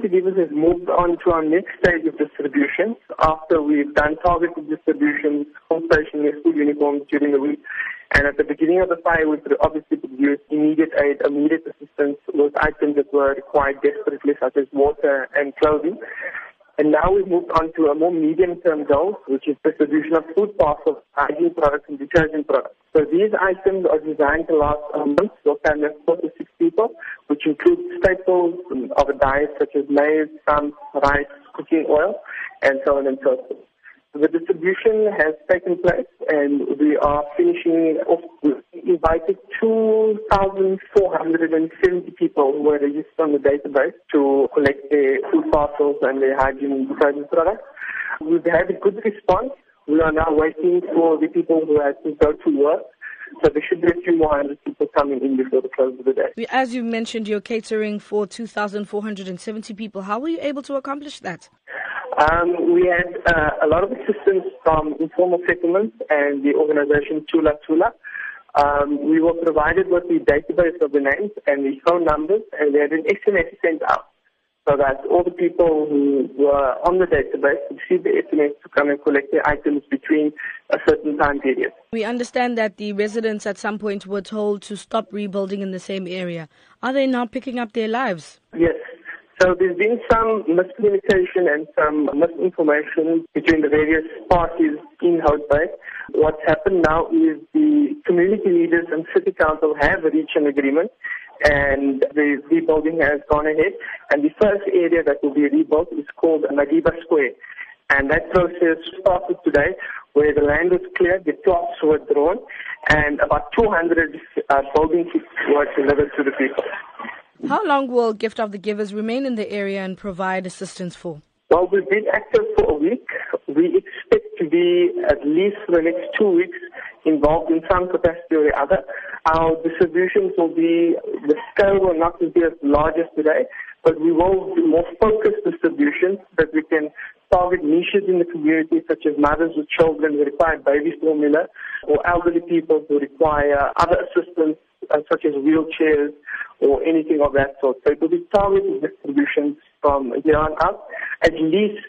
City Givers has moved on to our next stage of distribution after we've done targeted distribution, home stationery, school uniforms during the week. And at the beginning of the fire, we obviously produced immediate aid, immediate assistance with items that were required desperately, such as water and clothing. And now we've moved on to a more medium-term goal, which is distribution of food parcels, hygiene products, and detergent products. So these items are designed to last a month or can four to six people, which includes staples of a diet such as maize, rice, cooking oil, and so on and so forth. The distribution has taken place and we are finishing off. We invited 2,470 people who were registered on the database to collect their food parcels and their hygiene products. We've had a good response. We are now waiting for the people who have to go to work. So there should be a few more hundred people coming in before the close of the day. As you mentioned, you're catering for 2,470 people. How were you able to accomplish that? Um, we had uh, a lot of assistance from informal settlements and the organization Tula Tula. Um, we were provided with the database of the names and the phone numbers, and we had an SMS sent out so that all the people who were on the database received the SMS to come and collect their items between a certain time period. We understand that the residents at some point were told to stop rebuilding in the same area. Are they now picking up their lives? Yes, so there's been some miscommunication and some misinformation between the various parties in Hout Bay. What's happened now is the community leaders and city council have reached an agreement and the rebuilding has gone ahead. And the first area that will be rebuilt is called Madiba Square. And that process started today where the land was cleared, the plots were drawn, and about 200 uh, buildings were delivered to the people. How long will Gift of the Givers remain in the area and provide assistance for? Well, we've been active for a week. We expect to be at least for the next two weeks involved in some capacity or the other. Our distributions will be, the scale will not be as large as today, but we will do more focused distributions that we can target niches in the community such as mothers with children who require baby formula or elderly people who require other assistance uh, such as wheelchairs or anything of that sort. So it will be targeted distributions from here on out, at least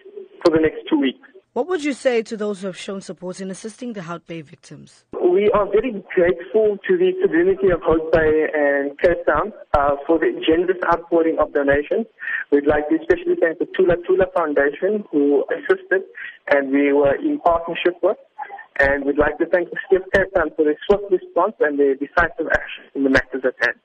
for the next two weeks. What would you say to those who have shown support in assisting the Hout Bay victims? We are very grateful to the community of Hout Bay and Cape Town uh, for the generous outpouring of donations. We'd like to especially thank the Tula Tula Foundation who assisted and we were in partnership with. And we'd like to thank the State Cape Town for their swift response and their decisive action in the matters at hand.